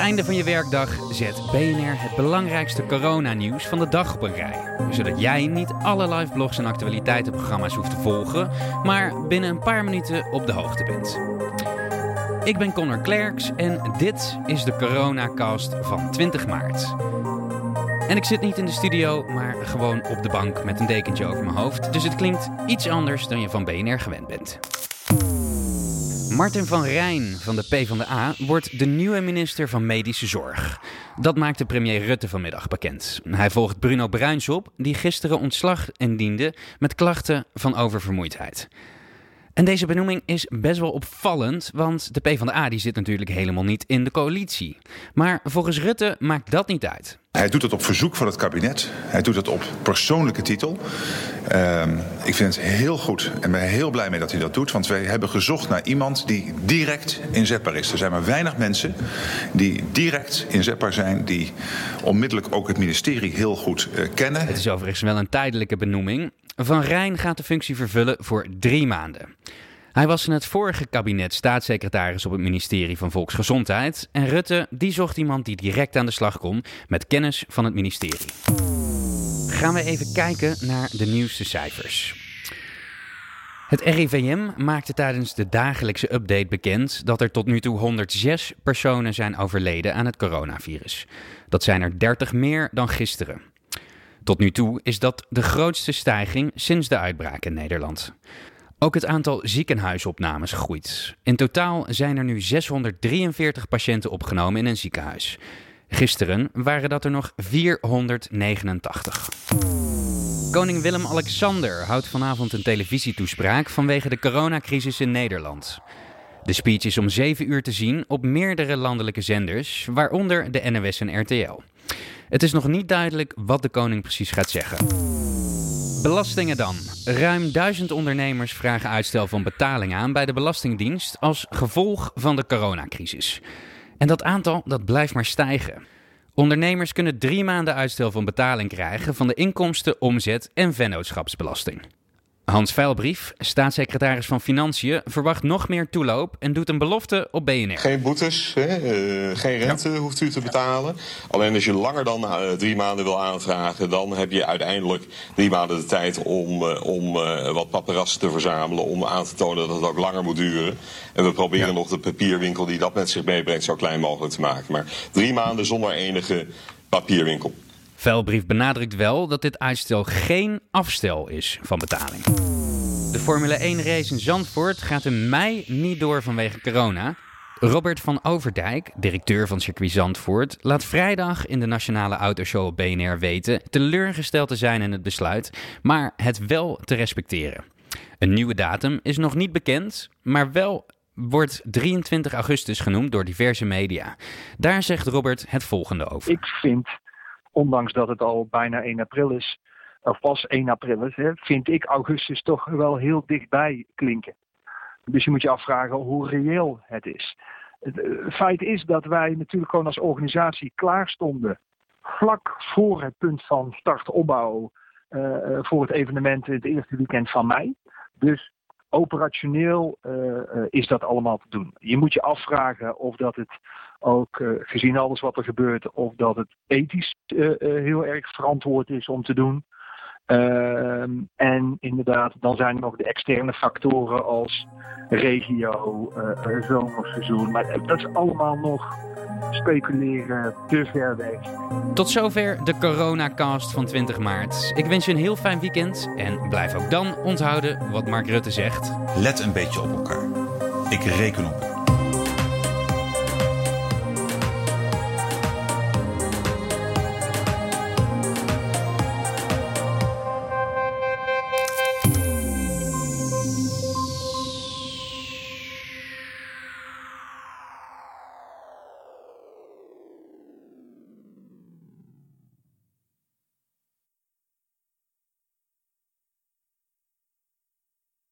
einde van je werkdag zet BNR het belangrijkste coronanieuws van de dag op een rij. Zodat jij niet alle live blogs en actualiteitenprogramma's hoeft te volgen, maar binnen een paar minuten op de hoogte bent. Ik ben Connor Klerks en dit is de Coronacast van 20 maart. En ik zit niet in de studio, maar gewoon op de bank met een dekentje over mijn hoofd. Dus het klinkt iets anders dan je van BNR gewend bent. Martin van Rijn van de PvdA wordt de nieuwe minister van Medische Zorg. Dat maakte premier Rutte vanmiddag bekend. Hij volgt Bruno Bruins op, die gisteren ontslag indiende met klachten van oververmoeidheid. En deze benoeming is best wel opvallend, want de PvdA die zit natuurlijk helemaal niet in de coalitie. Maar volgens Rutte maakt dat niet uit. Hij doet het op verzoek van het kabinet. Hij doet het op persoonlijke titel. Uh, ik vind het heel goed en ben heel blij mee dat hij dat doet. Want wij hebben gezocht naar iemand die direct inzetbaar is. Er zijn maar weinig mensen die direct inzetbaar zijn. Die onmiddellijk ook het ministerie heel goed uh, kennen. Het is overigens wel een tijdelijke benoeming. Van Rijn gaat de functie vervullen voor drie maanden. Hij was in het vorige kabinet staatssecretaris op het ministerie van Volksgezondheid. En Rutte die zocht iemand die direct aan de slag kon met kennis van het ministerie. Gaan we even kijken naar de nieuwste cijfers. Het RIVM maakte tijdens de dagelijkse update bekend dat er tot nu toe 106 personen zijn overleden aan het coronavirus. Dat zijn er 30 meer dan gisteren. Tot nu toe is dat de grootste stijging sinds de uitbraak in Nederland. Ook het aantal ziekenhuisopnames groeit. In totaal zijn er nu 643 patiënten opgenomen in een ziekenhuis. Gisteren waren dat er nog 489. Koning Willem-Alexander houdt vanavond een televisietoespraak vanwege de coronacrisis in Nederland. De speech is om 7 uur te zien op meerdere landelijke zenders, waaronder de NOS en RTL. Het is nog niet duidelijk wat de koning precies gaat zeggen. Belastingen dan. Ruim duizend ondernemers vragen uitstel van betaling aan bij de Belastingdienst als gevolg van de coronacrisis. En dat aantal dat blijft maar stijgen. Ondernemers kunnen drie maanden uitstel van betaling krijgen van de inkomsten, omzet en vennootschapsbelasting. Hans Veilbrief, staatssecretaris van Financiën, verwacht nog meer toeloop en doet een belofte op BNR. Geen boetes, hè? Uh, geen rente hoeft u te betalen. Alleen als je langer dan uh, drie maanden wil aanvragen, dan heb je uiteindelijk drie maanden de tijd om, uh, om wat paparazzen te verzamelen. Om aan te tonen dat het ook langer moet duren. En we proberen ja. nog de papierwinkel die dat met zich meebrengt zo klein mogelijk te maken. Maar drie maanden zonder enige papierwinkel. Vuilbrief benadrukt wel dat dit uitstel geen afstel is van betaling. De Formule 1 race in Zandvoort gaat in mei niet door vanwege corona. Robert van Overdijk, directeur van circuit Zandvoort, laat vrijdag in de Nationale Autoshow op BNR weten teleurgesteld te zijn in het besluit, maar het wel te respecteren. Een nieuwe datum is nog niet bekend, maar wel wordt 23 augustus genoemd door diverse media. Daar zegt Robert het volgende over. Ik vind ondanks dat het al bijna 1 april is, of pas 1 april is, vind ik augustus toch wel heel dichtbij klinken. Dus je moet je afvragen hoe reëel het is. Het feit is dat wij natuurlijk gewoon als organisatie klaar stonden vlak voor het punt van start-opbouw uh, voor het evenement het eerste weekend van mei. Dus operationeel is dat allemaal te doen. Je moet je afvragen of dat het ook uh, gezien alles wat er gebeurt, of dat het ethisch uh, heel erg verantwoord is om te doen. Ehm, en inderdaad, dan zijn er nog de externe factoren als regio, zomerseizoen. Maar dat is allemaal nog speculeren te ver weg. Tot zover de coronacast van 20 maart. Ik wens je een heel fijn weekend en blijf ook dan onthouden wat Mark Rutte zegt. Let een beetje op elkaar. Ik reken op